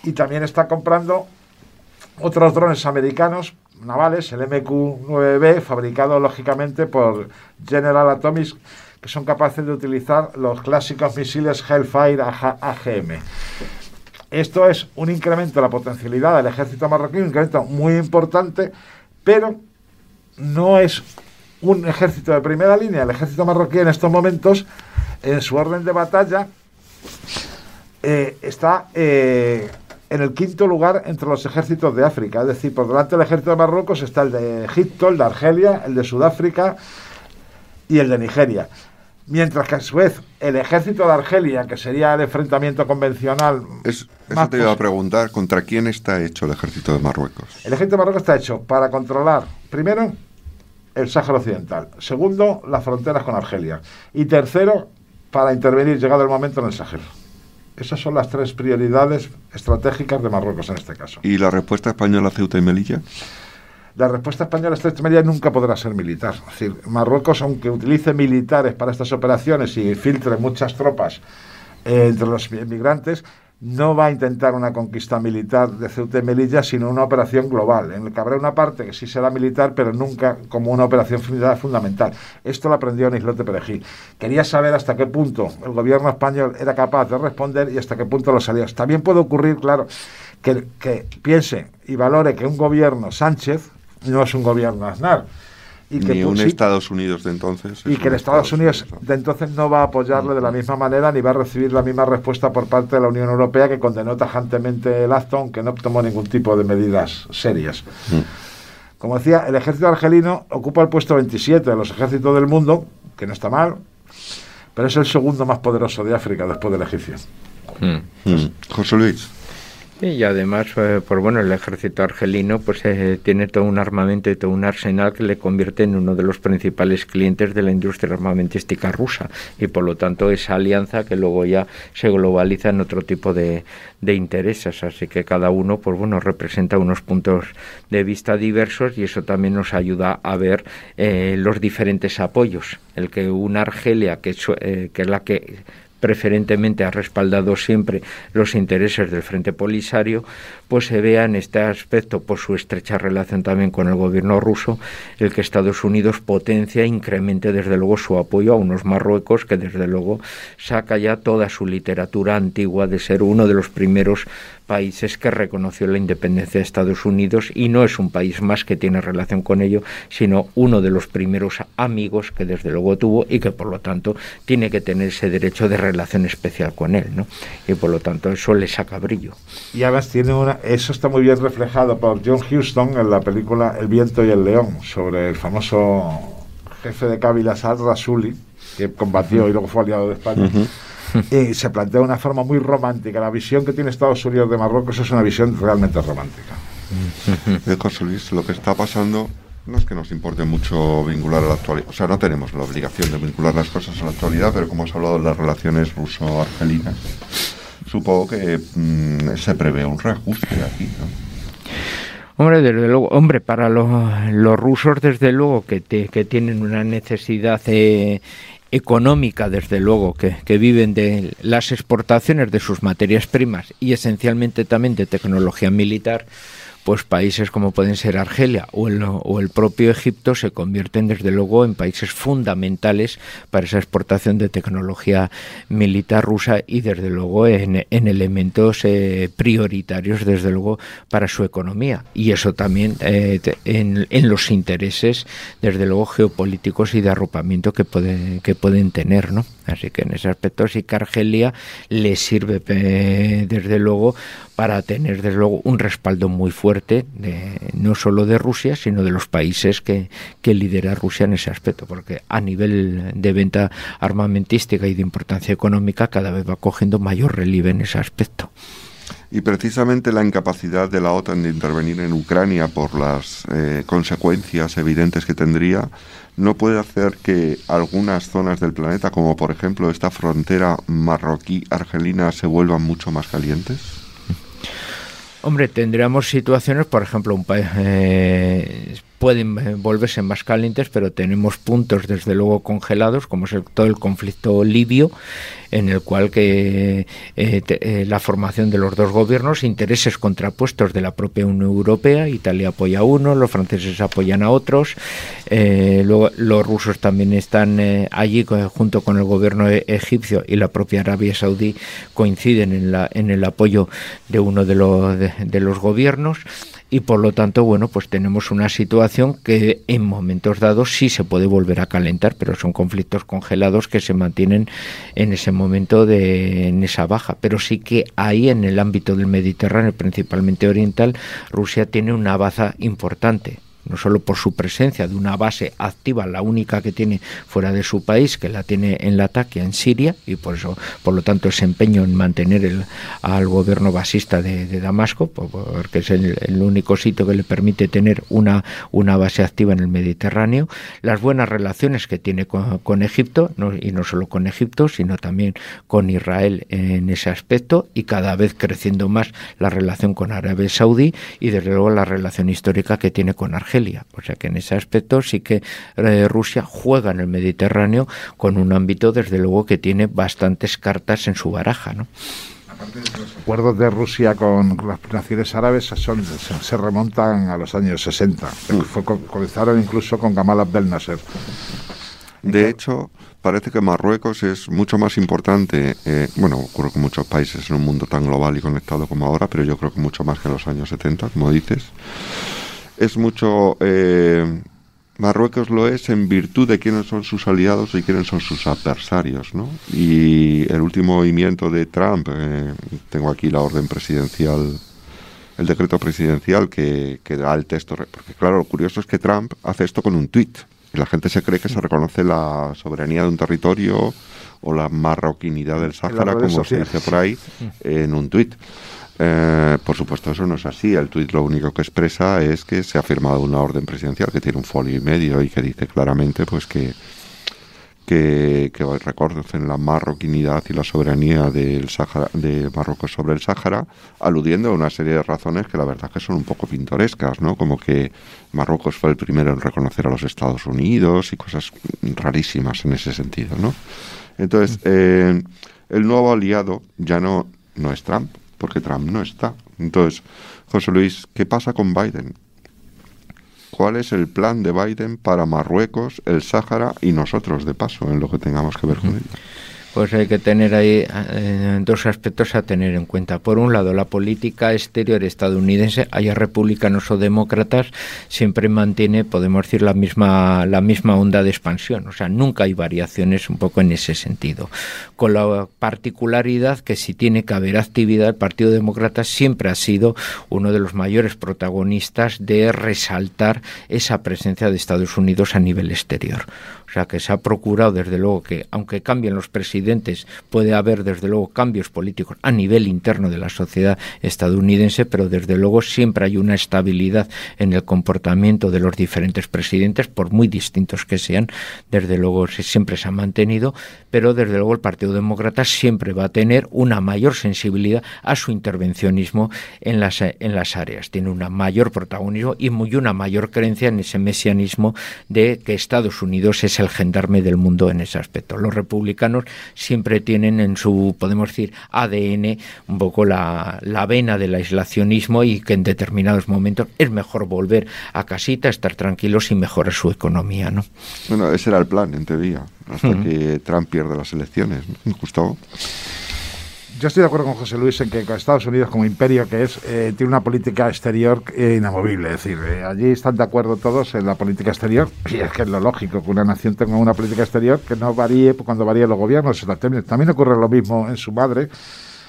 Speaker 12: Y también está comprando otros drones americanos navales, el MQ-9B, fabricado lógicamente por General Atomics, que son capaces de utilizar los clásicos misiles Hellfire AG- AGM. Esto es un incremento de la potencialidad del ejército marroquí, un incremento muy importante, pero no es un ejército de primera línea. El ejército marroquí en estos momentos, en su orden de batalla, eh, está eh, en el quinto lugar entre los ejércitos de África. Es decir, por delante del ejército de Marruecos está el de Egipto, el de Argelia, el de Sudáfrica y el de Nigeria. Mientras que a su vez el ejército de Argelia, que sería el enfrentamiento convencional,
Speaker 10: Es, eso
Speaker 12: Más
Speaker 10: te iba a preguntar, ¿contra quién está hecho el ejército de Marruecos?
Speaker 12: el ejército de Marruecos está hecho para controlar, primero, el Sáhara Occidental, segundo, las fronteras con Argelia y tercero, para intervenir, llegado el momento, en el Sahel. Esas son las tres prioridades estratégicas de Marruecos en este caso.
Speaker 10: ¿Y la respuesta española Ceuta y Melilla?
Speaker 12: La respuesta española a esta extremería nunca podrá ser militar. Es decir, Marruecos, aunque utilice militares para estas operaciones y filtre muchas tropas eh, entre los migrantes, no va a intentar una conquista militar de Ceuta y Melilla, sino una operación global, en la que habrá una parte que sí será militar, pero nunca como una operación funda- fundamental. Esto lo aprendió en Islote Perejil. Quería saber hasta qué punto el gobierno español era capaz de responder y hasta qué punto los aliados. También puede ocurrir, claro, que, que piense y valore que un gobierno Sánchez no es un gobierno Aznar. Y que
Speaker 10: Ni un
Speaker 12: sí,
Speaker 10: Estados Unidos de entonces.
Speaker 12: y que el Estados Unidos de entonces no va a apoyarle de la misma manera ni va a recibir la misma respuesta por parte de la Unión Europea que condenó tajantemente el acto aunque no tomó ningún tipo de medidas serias. Como decía, el ejército argelino ocupa el puesto 27 de los ejércitos del mundo, que no está mal, pero es el segundo más poderoso de África después del egipcio.
Speaker 10: Mm. José Luis.
Speaker 11: Y además, eh, pues bueno, el ejército argelino pues eh, tiene todo un armamento y todo un arsenal que le convierte en uno de los principales clientes de la industria armamentística rusa. Y por lo tanto esa alianza que luego ya se globaliza en otro tipo de, de intereses, así que cada uno pues bueno representa unos puntos de vista diversos y eso también nos ayuda a ver eh, los diferentes apoyos, el que una Argelia que, eh, que es la que preferentemente ha respaldado siempre los intereses del Frente Polisario, pues se vea en este aspecto, por su estrecha relación también con el gobierno ruso, el que Estados Unidos potencia e incremente desde luego su apoyo a unos Marruecos que desde luego saca ya toda su literatura antigua de ser uno de los primeros países que reconoció la independencia de Estados Unidos y no es un país más que tiene relación con ello, sino uno de los primeros amigos que desde luego tuvo y que por lo tanto tiene que tener ese derecho de relación especial con él, ¿no? Y por lo tanto eso le saca brillo.
Speaker 12: Y además tiene una, eso está muy bien reflejado por John Huston en la película El viento y el león, sobre el famoso jefe de Kabila Saad Rasuli, que combatió y luego fue aliado de España. Y se plantea de una forma muy romántica. La visión que tiene Estados Unidos de Marruecos es una visión realmente romántica.
Speaker 10: Eh, José Luis, lo que está pasando no es que nos importe mucho vincular a la actualidad. O sea, no tenemos la obligación de vincular las cosas a la actualidad, pero como has hablado de las relaciones ruso-argelinas, supongo que mm, se prevé un reajuste aquí, ¿no?
Speaker 11: Hombre, desde luego, hombre, para los, los rusos, desde luego, que, te- que tienen una necesidad eh, económica, desde luego, que, viven de las exportaciones de sus materias primas y esencialmente también de tecnología militar, pues países como pueden ser Argelia o el, o el, propio Egipto se convierten desde luego en países fundamentales para esa exportación de tecnología militar rusa y desde luego en, en elementos eh, prioritarios desde luego para su economía. Y eso también eh, en, en, los intereses desde luego geopolíticos y de arropamiento que pueden que pueden tener no así que en ese aspecto sí que Argelia le sirve eh, desde luego para tener desde luego un respaldo muy fuerte de, no solo de Rusia sino de los países que, lidera Rusia en ese aspecto porque a nivel de venta armamentística y de importancia económica cada vez va cogiendo mayor relieve en ese aspecto.
Speaker 10: Y precisamente la incapacidad de la OTAN de intervenir en Ucrania por las eh, consecuencias evidentes que tendría no puede hacer que algunas zonas del planeta, como por ejemplo esta frontera marroquí-argelina, se vuelvan mucho más calientes.
Speaker 11: Hombre, tendríamos situaciones, por ejemplo, un país eh, pueden volverse más calientes, pero tenemos puntos desde luego congelados, como es todo el conflicto libio, en el cual que eh, eh, la formación de los dos gobiernos, intereses contrapuestos de la propia Unión Europea, Italia apoya a uno, los franceses apoyan a otros, eh, luego los rusos también están eh, allí junto con el gobierno egipcio y la propia Arabia Saudí coinciden en, la, en el apoyo de uno de, los de los gobiernos y por lo tanto, bueno, pues tenemos una situación que en momentos dados sí se puede volver a calentar, pero son conflictos congelados que se mantienen en ese momento de en esa baja, pero sí que ahí en el ámbito del Mediterráneo, principalmente oriental, Rusia tiene una baza importante no solo por su presencia de una base activa, la única que tiene fuera de su país, que la tiene en la ataque en Siria, y por eso, por lo tanto, ese empeño en mantener el, al gobierno basista de, Damasco, porque es el, único sitio que le permite tener una, una base activa en el Mediterráneo, las buenas relaciones que tiene con, Egipto, y no solo con Egipto, sino también con Israel en ese aspecto, y cada vez creciendo más la relación con Arabia Saudí, y desde luego la relación histórica que tiene con Argelia. O sea que en ese aspecto sí que eh, Rusia juega en el Mediterráneo con un ámbito, desde luego, que tiene bastantes cartas en su baraja. ¿no?
Speaker 12: Los acuerdos de Rusia con las naciones árabes son, se, se, remontan a los años 60. Fue, comenzaron incluso con Gamal Abdel Nasser.
Speaker 10: De hecho, parece que Marruecos es mucho más importante, eh, bueno, ocurre con muchos países en un mundo tan global y conectado como ahora, pero yo creo que mucho más que en los años 70, como dices es mucho... Eh, Marruecos lo es en virtud de quiénes son sus aliados y quiénes son sus adversarios, ¿no? Y el último movimiento de Trump, eh, tengo aquí la orden presidencial, el decreto presidencial que, que, da el texto, porque claro, lo curioso es que Trump hace esto con un tuit, y la gente se cree que se reconoce la soberanía de un territorio o la marroquinidad del Sáhara, como sociales. se dice por ahí, en un tuit. Eh, por supuesto, eso no es así. El tuit lo único que expresa es que se ha firmado una orden presidencial que tiene un folio y medio y que dice claramente pues que, que, que reconocen la marroquinidad y la soberanía del Sahara, de Marruecos sobre el Sáhara, aludiendo a una serie de razones que la verdad que son un poco pintorescas, ¿no? Como que Marruecos fue el primero en reconocer a los Estados Unidos y cosas rarísimas en ese sentido, ¿no? Entonces, eh, el nuevo aliado ya no, no es Trump, porque Trump no está. Entonces, José Luis, ¿qué pasa con Biden? ¿Cuál es el plan de Biden para Marruecos, el Sáhara y nosotros, de paso, en lo que tengamos que ver con ello?
Speaker 11: Pues hay que tener ahí eh, dos aspectos a tener en cuenta. Por un lado, la política exterior estadounidense, haya republicanos o demócratas, siempre mantiene, podemos decir, la misma, la misma onda de expansión. O sea, nunca hay variaciones un poco en ese sentido. Con la particularidad que si tiene que haber actividad, el Partido Demócrata siempre ha sido uno de los mayores protagonistas de resaltar esa presencia de Estados Unidos a nivel exterior. O sea, que se ha procurado, desde luego, que aunque cambien los presidentes, puede haber, desde luego, cambios políticos a nivel interno de la sociedad estadounidense, pero desde luego siempre hay una estabilidad en el comportamiento de los diferentes presidentes, por muy distintos que sean, desde luego siempre se ha mantenido, pero desde luego el Partido Demócrata siempre va a tener una mayor sensibilidad a su intervencionismo en las, en las áreas. Tiene una mayor protagonismo y muy una mayor creencia en ese mesianismo de que Estados Unidos es el el gendarme del mundo en ese aspecto. Los republicanos siempre tienen en su, podemos decir, ADN un poco la, la vena del aislacionismo y que en determinados momentos es mejor volver a casita, estar tranquilos y mejorar su economía, ¿no?
Speaker 10: Bueno, ese era el plan, en teoría, hasta que Trump pierde las elecciones, ¿no? Gustavo.
Speaker 12: Yo estoy de acuerdo con José Luis en que Estados Unidos, como imperio que es, eh, tiene una política exterior eh, inamovible. Es decir, eh, allí están de acuerdo todos en la política exterior, y es que es lo lógico que una nación tenga una política exterior que no varíe cuando varíen los gobiernos. También ocurre lo mismo en su madre,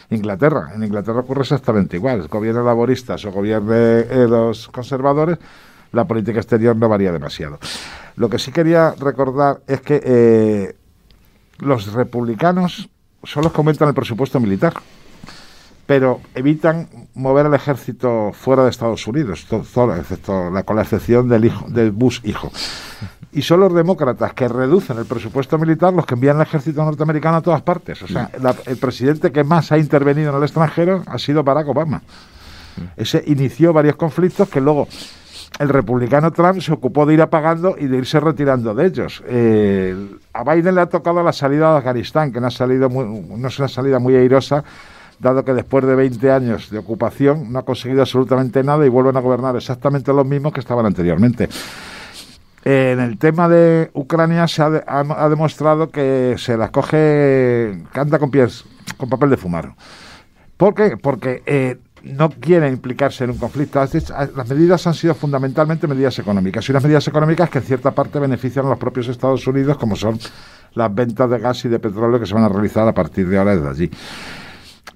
Speaker 12: Inglaterra. En Inglaterra ocurre exactamente igual. Gobierno laboristas o gobierne los conservadores, la política exterior no varía demasiado. Lo que sí quería recordar es que los republicanos solo comentan el presupuesto militar, pero evitan mover el ejército fuera de Estados Unidos, excepto con la excepción del, hijo, del Bush hijo. Y son los demócratas que reducen el presupuesto militar los que envían el ejército norteamericano a todas partes. O sea, el presidente que más ha intervenido en el extranjero ha sido Barack Obama. Ese inició varios conflictos que luego el republicano Trump se ocupó de ir apagando y de irse retirando de ellos. A Biden le ha tocado la salida de Afganistán, que no, ha salido no es una salida muy airosa, dado que después de 20 años de ocupación no ha conseguido absolutamente nada y vuelven a gobernar exactamente los mismos que estaban anteriormente. en el tema de Ucrania se ha, demostrado que se las coge, canta con pies, con papel de fumar. ¿Por qué? Porque eh, no quiere implicarse en un conflicto. Las medidas han sido fundamentalmente medidas económicas y unas medidas económicas que en cierta parte benefician a los propios Estados Unidos, como son las ventas de gas y de petróleo que se van a realizar a partir de ahora desde allí.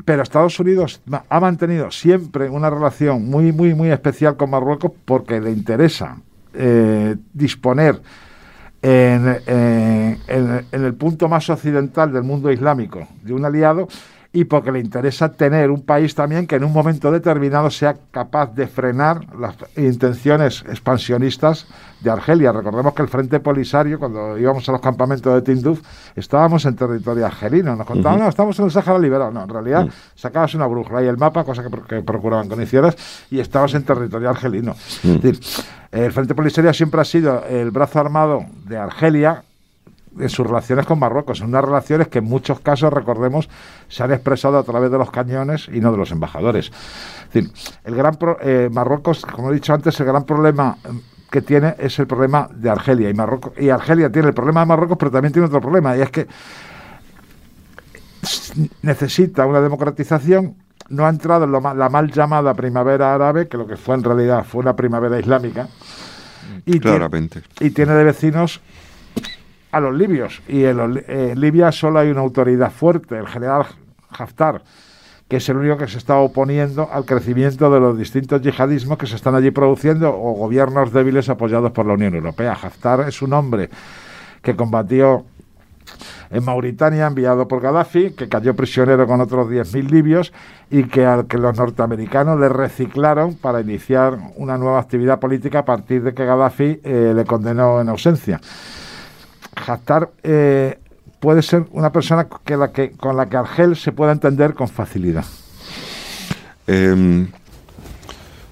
Speaker 12: Pero Estados Unidos ha mantenido siempre una relación muy, muy, muy especial con Marruecos porque le interesa eh, disponer eh, en el punto más occidental del mundo islámico de un aliado y porque le interesa tener un país también que en un momento determinado sea capaz de frenar las intenciones expansionistas de Argelia. Recordemos que el Frente Polisario, cuando íbamos a los campamentos de Tinduf, estábamos en territorio argelino. Nos contaban, no, estamos en el Sáhara liberal. No, en realidad sacabas una brújula y el mapa, cosa que, procuraban con hicieras, y estabas en territorio argelino. Es decir, el Frente Polisario siempre ha sido el brazo armado de Argelia en sus relaciones con Marruecos, en unas relaciones que en muchos casos, recordemos, se han expresado a través de los cañones y no de los embajadores. el gran eh, Marruecos, como he dicho antes, el gran problema que tiene es el problema de Argelia y Marruecos y Argelia tiene el problema de Marruecos, pero también tiene otro problema y es que necesita una democratización no ha entrado en la mal llamada primavera árabe, que lo que fue en realidad fue una primavera islámica.
Speaker 10: Y Claramente.
Speaker 12: y tiene de vecinos a los libios. Y en, Libia solo hay una autoridad fuerte, el general Haftar, que es el único que se está oponiendo al crecimiento de los distintos yihadismos que se están allí produciendo o gobiernos débiles apoyados por la Unión Europea. Haftar es un hombre que combatió en Mauritania, enviado por Gaddafi, que cayó prisionero con otros 10.000 libios y que, al que los norteamericanos le reciclaron para iniciar una nueva actividad política a partir de que Gaddafi eh, le condenó en ausencia. Haftar eh, puede ser una persona que la que, con la que Argel se pueda entender con facilidad.
Speaker 10: Em,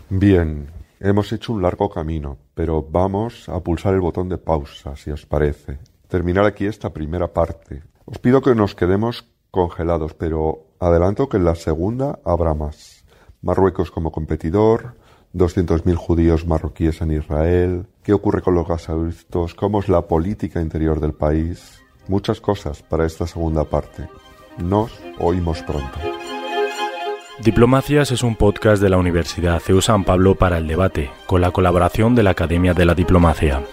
Speaker 10: bien, hemos hecho un largo camino, pero vamos a pulsar el botón de pausa, si os parece. Terminar aquí esta primera parte. Os pido que nos quedemos congelados, pero adelanto que en la segunda habrá más. Marruecos como competidor, 200.000 judíos marroquíes en Israel, qué ocurre con los gasoductos, cómo es la política interior del país, muchas cosas para esta segunda parte. Nos oímos pronto.
Speaker 9: Diplomacias es un podcast de la Universidad CEU San Pablo para el debate, con la colaboración de la Academia de la Diplomacia.